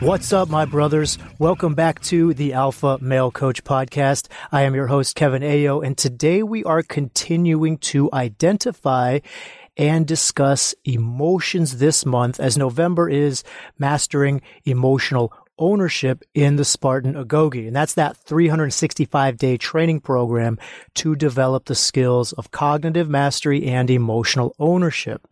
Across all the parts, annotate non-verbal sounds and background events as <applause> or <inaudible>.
What's up, my brothers? Welcome back to the Alpha Male Coach Podcast. I am your host, Kevin Aillaud, and today we are continuing to identify and discuss emotions this month as November is mastering emotional ownership in the Spartan Agoge. And that's that 365 day training program to develop the skills of cognitive mastery and emotional ownership.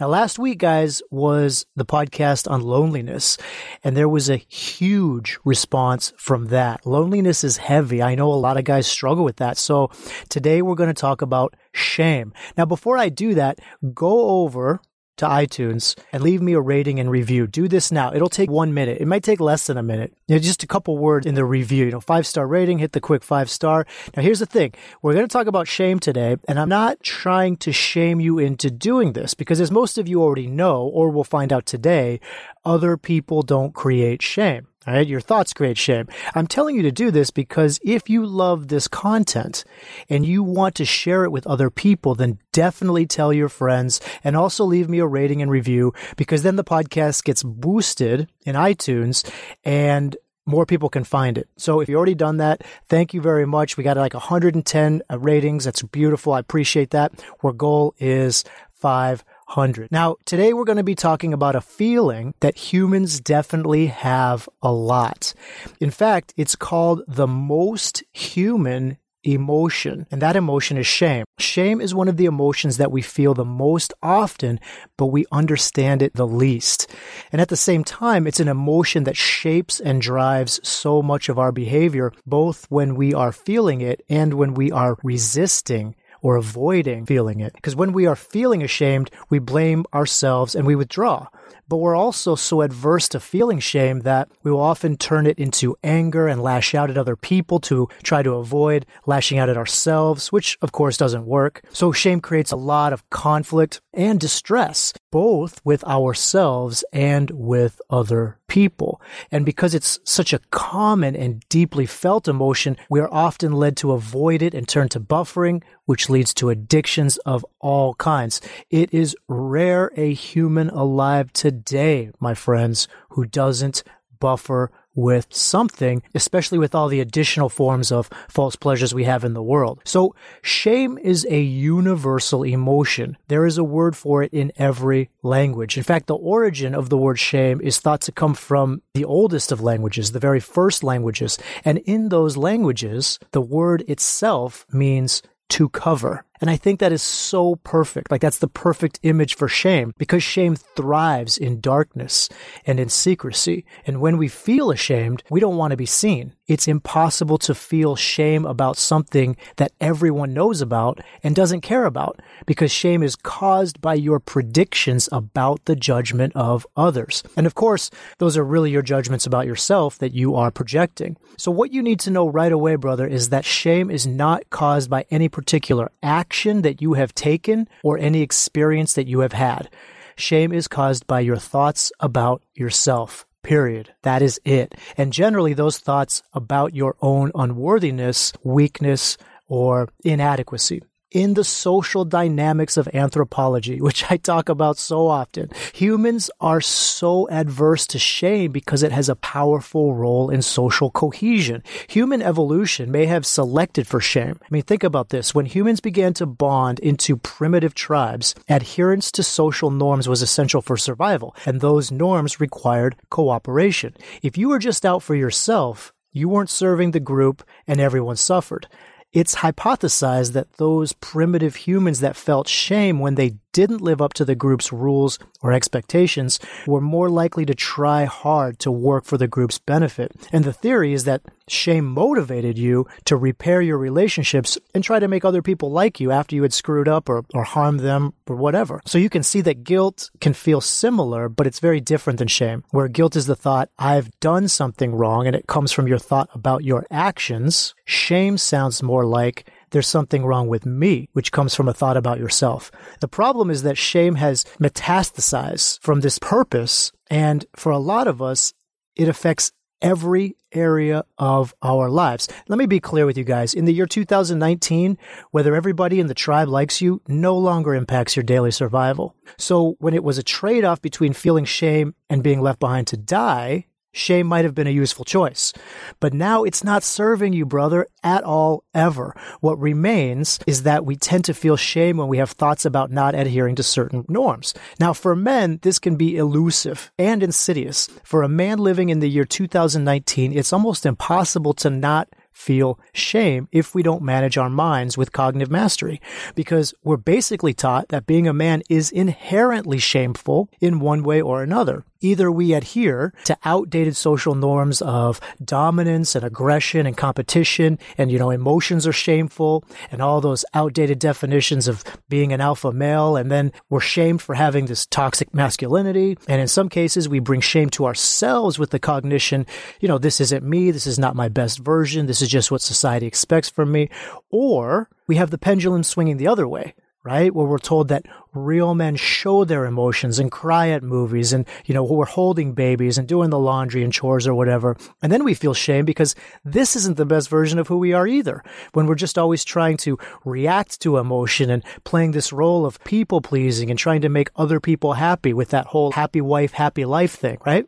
Now, last week, guys, was the podcast on loneliness, and there was a huge response from that. Loneliness is heavy. I know a lot of guys struggle with that. So today we're going to talk about shame. Now, before I do that, go over to iTunes and leave me a rating and review. Do this now. It'll take one minute. It might take less than a minute. You know, just a couple words in the review. You know, five star rating, hit the quick five star. Now, here's the thing. We're going to talk about shame today, and I'm not trying to shame you into doing this because as most of you already know, or will find out today, other people don't create shame. All right. Your thoughts create shame. I'm telling you to do this because if you love this content and you want to share it with other people, then definitely tell your friends and also leave me a rating and review because then the podcast gets boosted in iTunes and more people can find it. So if you already done that, thank you very much. We got like 110 uh, ratings. That's beautiful. I appreciate that. Our goal is five 100. Now, today we're going to be talking about a feeling that humans definitely have a lot. In fact, it's called the most human emotion, and that emotion is shame. Shame is one of the emotions that we feel the most often, but we understand it the least. And at the same time, it's an emotion that shapes and drives so much of our behavior, both when we are feeling it and when we are resisting or avoiding feeling it. Because when we are feeling ashamed, we blame ourselves and we withdraw. But we're also so adverse to feeling shame that we will often turn it into anger and lash out at other people to try to avoid lashing out at ourselves, which of course doesn't work. So shame creates a lot of conflict and distress, both with ourselves and with other people. And because it's such a common and deeply felt emotion, we are often led to avoid it and turn to buffering, which leads to addictions of all kinds. It is rare a human alive today, my friends, who doesn't buffer with something, especially with all the additional forms of false pleasures we have in the world. So shame is a universal emotion. There is a word for it in every language. In fact, the origin of the word shame is thought to come from the oldest of languages, the very first languages. And in those languages, the word itself means to cover. And I think that is so perfect. Like that's the perfect image for shame because shame thrives in darkness and in secrecy. And when we feel ashamed, we don't want to be seen. It's impossible to feel shame about something that everyone knows about and doesn't care about because shame is caused by your predictions about the judgment of others. And of course, those are really your judgments about yourself that you are projecting. So what you need to know right away, brother, is that shame is not caused by any particular act action that you have taken or any experience that you have had. Shame is caused by your thoughts about yourself. Period. That is it. And generally, those thoughts about your own unworthiness, weakness, or inadequacy in the social dynamics of anthropology, <laughs> which I talk about so often. Humans are so adverse to shame because it has a powerful role in social cohesion. Human evolution may have selected for shame. I mean, think about this. When humans began to bond into primitive tribes, adherence to social norms was essential for survival, and those norms required cooperation. If you were just out for yourself, you weren't serving the group and everyone suffered it's hypothesized that those primitive humans that felt shame when they didn't live up to the group's rules or expectations were more likely to try hard to work for the group's benefit. And the theory is that shame motivated you to repair your relationships and try to make other people like you after you had screwed up or, or harmed them or whatever. So you can see that guilt can feel similar, but it's very different than shame, where guilt is the thought, I've done something wrong, and it comes from your thought about your actions. Shame sounds more like, there's something wrong with me, which comes from a thought about yourself. The problem is that shame has metastasized from this purpose. And for a lot of us, it affects every area of our lives. Let me be clear with you guys. In the year 2019, whether everybody in the tribe likes you no longer impacts your daily survival. So when it was a trade off between feeling shame and being left behind to die, shame might have been a useful choice. But now it's not serving you, brother, at all, ever. What remains is that we tend to feel shame when we have thoughts about not adhering to certain norms. Now, for men, this can be elusive and insidious. For a man living in the year 2019, it's almost impossible to not feel shame if we don't manage our minds with cognitive mastery because we're basically taught that being a man is inherently shameful in one way or another. Either we adhere to outdated social norms of dominance and aggression and competition and, you know, emotions are shameful and all those outdated definitions of being an alpha male. And then we're shamed for having this toxic masculinity. And in some cases, we bring shame to ourselves with the cognition, you know, this isn't me. This is not my best version. This is just what society expects from me. Or we have the pendulum swinging the other way right? Where we're told that real men show their emotions and cry at movies and, you know, we're holding babies and doing the laundry and chores or whatever. And then we feel shame because this isn't the best version of who we are either. When we're just always trying to react to emotion and playing this role of people pleasing and trying to make other people happy with that whole happy wife, happy life thing, right?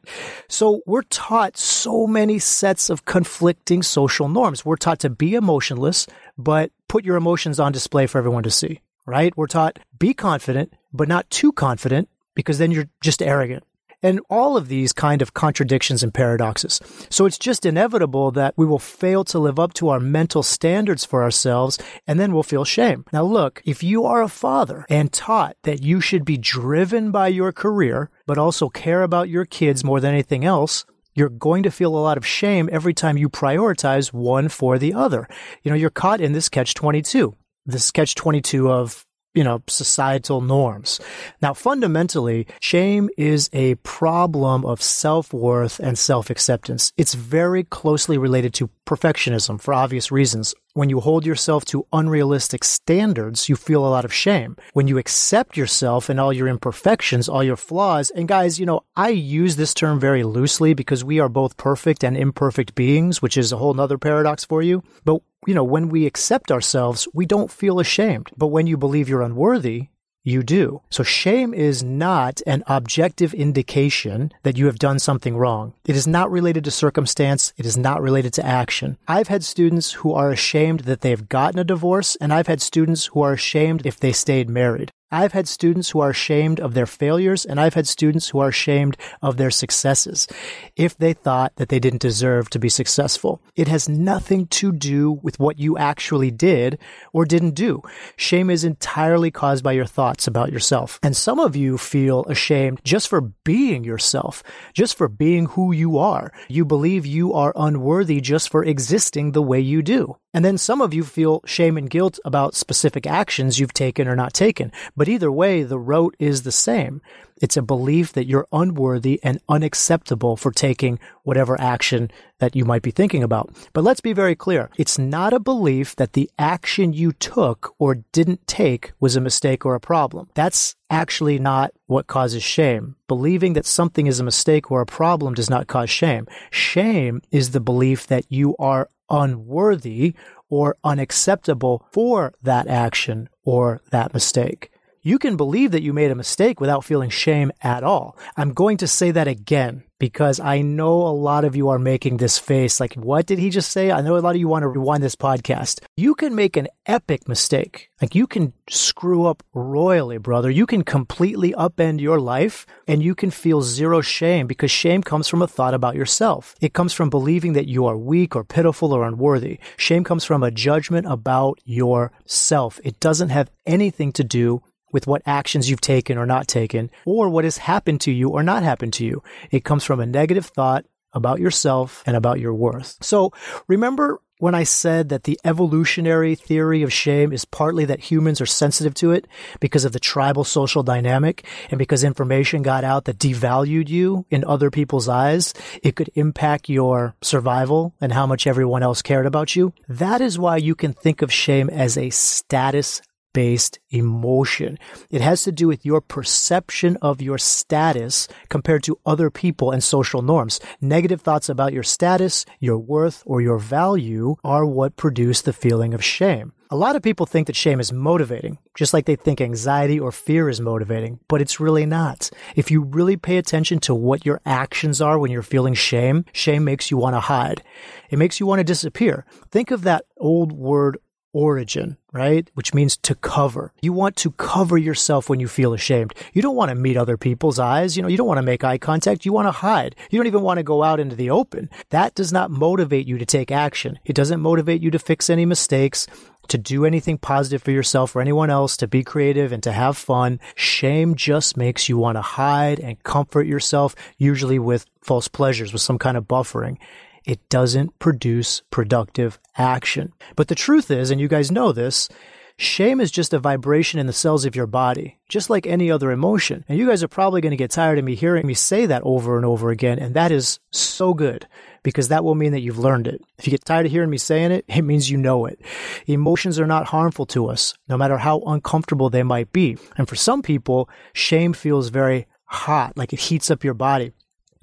So we're taught so many sets of conflicting social norms. We're taught to be emotionless, but put your emotions on display for everyone to see right? We're taught be confident, but not too confident because then you're just arrogant. And all of these kind of contradictions and paradoxes. So it's just inevitable that we will fail to live up to our mental standards for ourselves and then we'll feel shame. Now look, if you are a father and taught that you should be driven by your career, but also care about your kids more than anything else, you're going to feel a lot of shame every time you prioritize one for the other. You know, you're caught in this catch 22 this catch 22 of you know, societal norms. Now, fundamentally, shame is a problem of self-worth and self-acceptance. It's very closely related to perfectionism for obvious reasons. When you hold yourself to unrealistic standards, you feel a lot of shame. When you accept yourself and all your imperfections, all your flaws, and guys, you know, I use this term very loosely because we are both perfect and imperfect beings, which is a whole nother paradox for you. But you know, when we accept ourselves, we don't feel ashamed. But when you believe you're unworthy, you do. So shame is not an objective indication that you have done something wrong. It is not related to circumstance. It is not related to action. I've had students who are ashamed that they've gotten a divorce, and I've had students who are ashamed if they stayed married. I've had students who are ashamed of their failures and I've had students who are ashamed of their successes if they thought that they didn't deserve to be successful. It has nothing to do with what you actually did or didn't do. Shame is entirely caused by your thoughts about yourself. And some of you feel ashamed just for being yourself, just for being who you are. You believe you are unworthy just for existing the way you do. And then some of you feel shame and guilt about specific actions you've taken or not taken. But either way, the rote is the same. It's a belief that you're unworthy and unacceptable for taking whatever action that you might be thinking about. But let's be very clear. It's not a belief that the action you took or didn't take was a mistake or a problem. That's actually not what causes shame. Believing that something is a mistake or a problem does not cause shame. Shame is the belief that you are unworthy or unacceptable for that action or that mistake. You can believe that you made a mistake without feeling shame at all. I'm going to say that again because I know a lot of you are making this face like, what did he just say? I know a lot of you want to rewind this podcast. You can make an epic mistake. Like you can screw up royally, brother. You can completely upend your life and you can feel zero shame because shame comes from a thought about yourself. It comes from believing that you are weak or pitiful or unworthy. Shame comes from a judgment about yourself. It doesn't have anything to do with what actions you've taken or not taken, or what has happened to you or not happened to you. It comes from a negative thought about yourself and about your worth. So remember when I said that the evolutionary theory of shame is partly that humans are sensitive to it because of the tribal social dynamic and because information got out that devalued you in other people's eyes, it could impact your survival and how much everyone else cared about you. That is why you can think of shame as a status based emotion. It has to do with your perception of your status compared to other people and social norms. Negative thoughts about your status, your worth, or your value are what produce the feeling of shame. A lot of people think that shame is motivating, just like they think anxiety or fear is motivating, but it's really not. If you really pay attention to what your actions are when you're feeling shame, shame makes you want to hide. It makes you want to disappear. Think of that old word origin, right? Which means to cover. You want to cover yourself when you feel ashamed. You don't want to meet other people's eyes. You know, you don't want to make eye contact. You want to hide. You don't even want to go out into the open. That does not motivate you to take action. It doesn't motivate you to fix any mistakes to do anything positive for yourself or anyone else, to be creative and to have fun. Shame just makes you want to hide and comfort yourself, usually with false pleasures, with some kind of buffering it doesn't produce productive action. But the truth is, and you guys know this, shame is just a vibration in the cells of your body, just like any other emotion. And you guys are probably going to get tired of me hearing me say that over and over again. And that is so good because that will mean that you've learned it. If you get tired of hearing me saying it, it means you know it. Emotions are not harmful to us, no matter how uncomfortable they might be. And for some people, shame feels very hot, like it heats up your body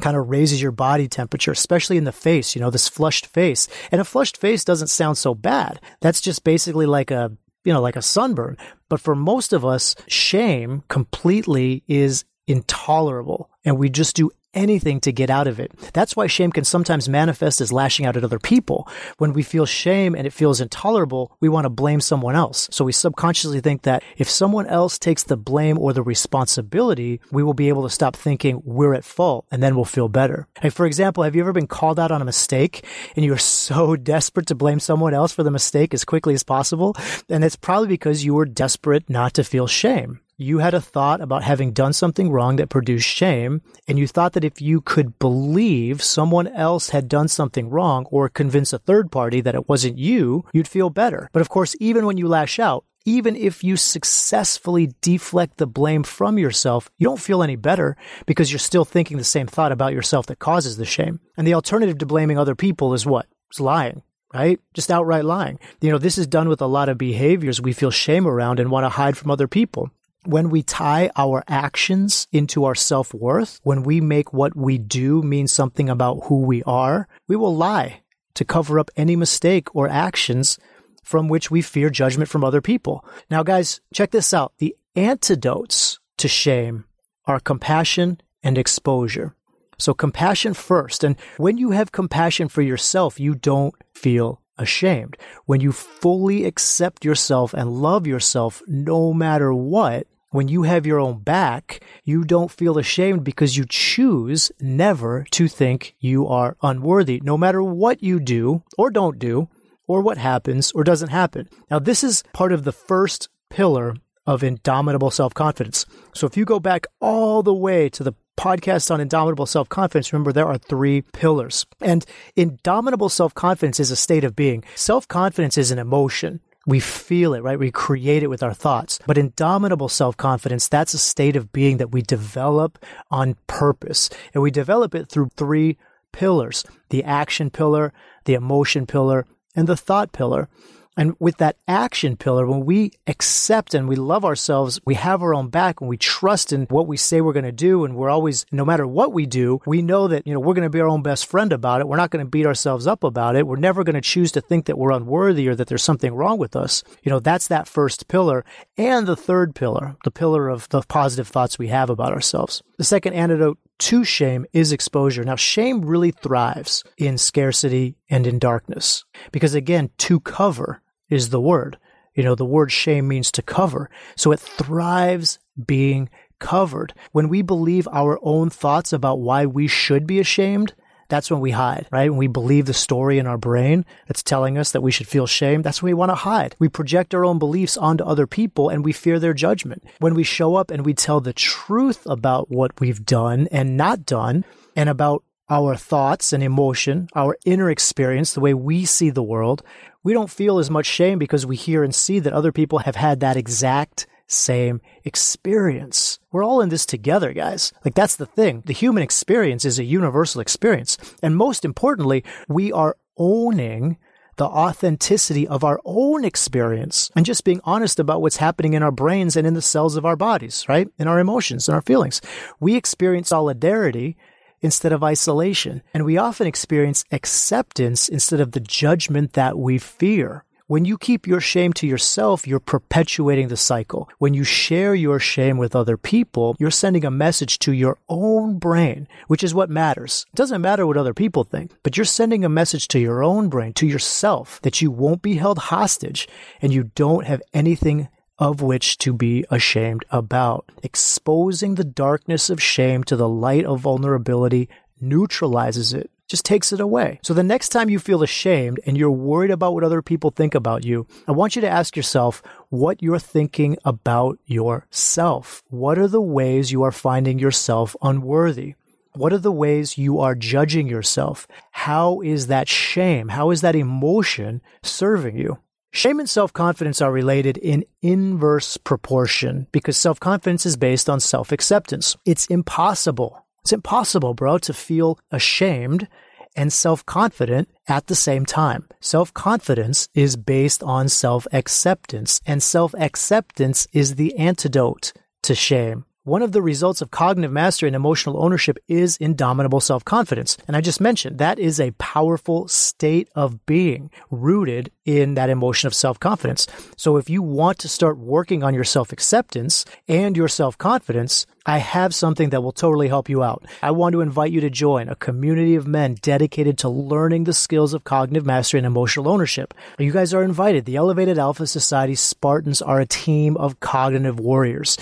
kind of raises your body temperature, especially in the face, you know, this flushed face. And a flushed face doesn't sound so bad. That's just basically like a, you know, like a sunburn. But for most of us, shame completely is intolerable. And we just do anything to get out of it. That's why shame can sometimes manifest as lashing out at other people. When we feel shame and it feels intolerable, we want to blame someone else. So we subconsciously think that if someone else takes the blame or the responsibility, we will be able to stop thinking we're at fault and then we'll feel better. Like, for example, have you ever been called out on a mistake and you're so <laughs> desperate to blame someone else for the mistake as quickly as possible? And it's probably because you were desperate not to feel shame you had a thought about having done something wrong that produced shame, and you thought that if you could believe someone else had done something wrong or convince a third party that it wasn't you, you'd feel better. But of course, even when you lash out, even if you successfully deflect the blame from yourself, you don't feel any better because you're still thinking the same thought about yourself that causes the shame. And the alternative to blaming other people is what? It's lying right? Just outright lying. You know, this is done with a lot of behaviors we feel shame around and want to hide from other people when we tie our actions into our self worth, when we make what we do mean something about who we are, we will lie to cover up any mistake or actions from which we fear judgment from other people. Now, guys, check this out. The antidotes to shame are compassion and exposure. So compassion first. And when you have compassion for yourself, you don't feel ashamed. When you fully accept yourself and love yourself no matter what, when you have your own back, you don't feel ashamed because you choose never to think you are unworthy, no matter what you do or don't do, or what happens or doesn't happen. Now, this is part of the first pillar of indomitable self confidence. So, if you go back all the way to the podcast on indomitable self confidence, remember there are three pillars. And indomitable self confidence is a state of being. Self confidence is an emotion. We feel it, right? We create it with our thoughts. But indomitable self confidence, that's a state of being that we develop on purpose. And we develop it through three pillars the action pillar, the emotion pillar, and the thought pillar. And with that action pillar, when we accept and we love ourselves, we have our own back and we trust in what we say we're going to do. And we're always, no matter what we do, we know that, you know, we're going to be our own best friend about it. We're not going to beat ourselves up about it. We're never going to choose to think that we're unworthy or that there's something wrong with us. You know, that's that first pillar. And the third pillar, the pillar of the positive thoughts we have about ourselves. The second antidote to shame is exposure. Now, shame really thrives in scarcity and in darkness because again, to cover is the word. You know, the word shame means to cover. So it thrives being covered. When we believe our own thoughts about why we should be ashamed, that's when we hide, right? When we believe the story in our brain that's telling us that we should feel shame, that's when we want to hide. We project our own beliefs onto other people and we fear their judgment. When we show up and we tell the truth about what we've done and not done and about our thoughts and emotion, our inner experience, the way we see the world, we don't feel as much shame because we hear and see that other people have had that exact same experience. We're all in this together, guys. Like that's the thing. The human experience is a universal experience. And most importantly, we are owning the authenticity of our own experience and just being honest about what's happening in our brains and in the cells of our bodies, right? In our emotions and our feelings. We experience solidarity instead of isolation. And we often experience acceptance instead of the judgment that we fear. When you keep your shame to yourself, you're perpetuating the cycle. When you share your shame with other people, you're sending a message to your own brain, which is what matters. It doesn't matter what other people think, but you're sending a message to your own brain, to yourself, that you won't be held hostage and you don't have anything of which to be ashamed about. Exposing the darkness of shame to the light of vulnerability neutralizes it just takes it away. So the next time you feel ashamed and you're worried about what other people think about you, I want you to ask yourself what you're thinking about yourself. What are the ways you are finding yourself unworthy? What are the ways you are judging yourself? How is that shame? How is that emotion serving you? Shame and self confidence are related in inverse proportion because self confidence is based on self acceptance. It's impossible. It's impossible, bro, to feel ashamed and self confident at the same time. Self confidence is based on self acceptance, and self acceptance is the antidote to shame. One of the results of cognitive mastery and emotional ownership is indomitable self confidence. And I just mentioned that is a powerful state of being rooted in that emotion of self confidence. So if you want to start working on your self acceptance and your self confidence, I have something that will totally help you out. I want to invite you to join a community of men dedicated to learning the skills of cognitive mastery and emotional ownership. You guys are invited. The Elevated Alpha Society Spartans are a team of cognitive warriors.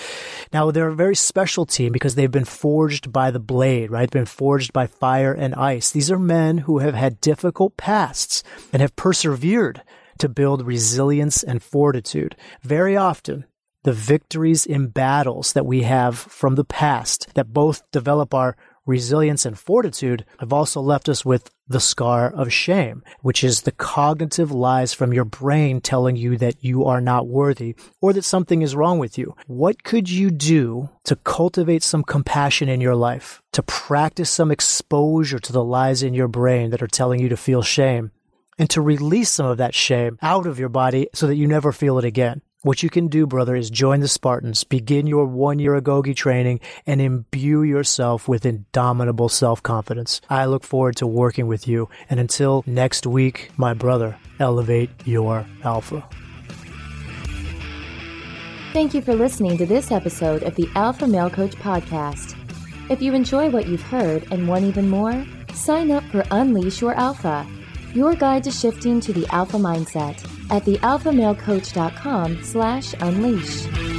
Now, they're a very special team because they've been forged by the blade, right? They've been forged by fire and ice. These are men who have had difficult pasts and have persevered to build resilience and fortitude. Very often, the victories in battles that we have from the past that both develop our resilience and fortitude have also left us with the scar of shame, which is the cognitive lies from your brain telling you that you are not worthy or that something is wrong with you. What could you do to cultivate some compassion in your life, to practice some exposure to the lies in your brain that are telling you to feel shame? And to release some of that shame out of your body so that you never feel it again. What you can do, brother, is join the Spartans, begin your one year agoge training, and imbue yourself with indomitable self confidence. I look forward to working with you. And until next week, my brother, elevate your alpha. Thank you for listening to this episode of the Alpha Male Coach Podcast. If you enjoy what you've heard and want even more, sign up for Unleash Your Alpha, your guide to shifting to the alpha mindset at thealphamalecoach.com slash unleash.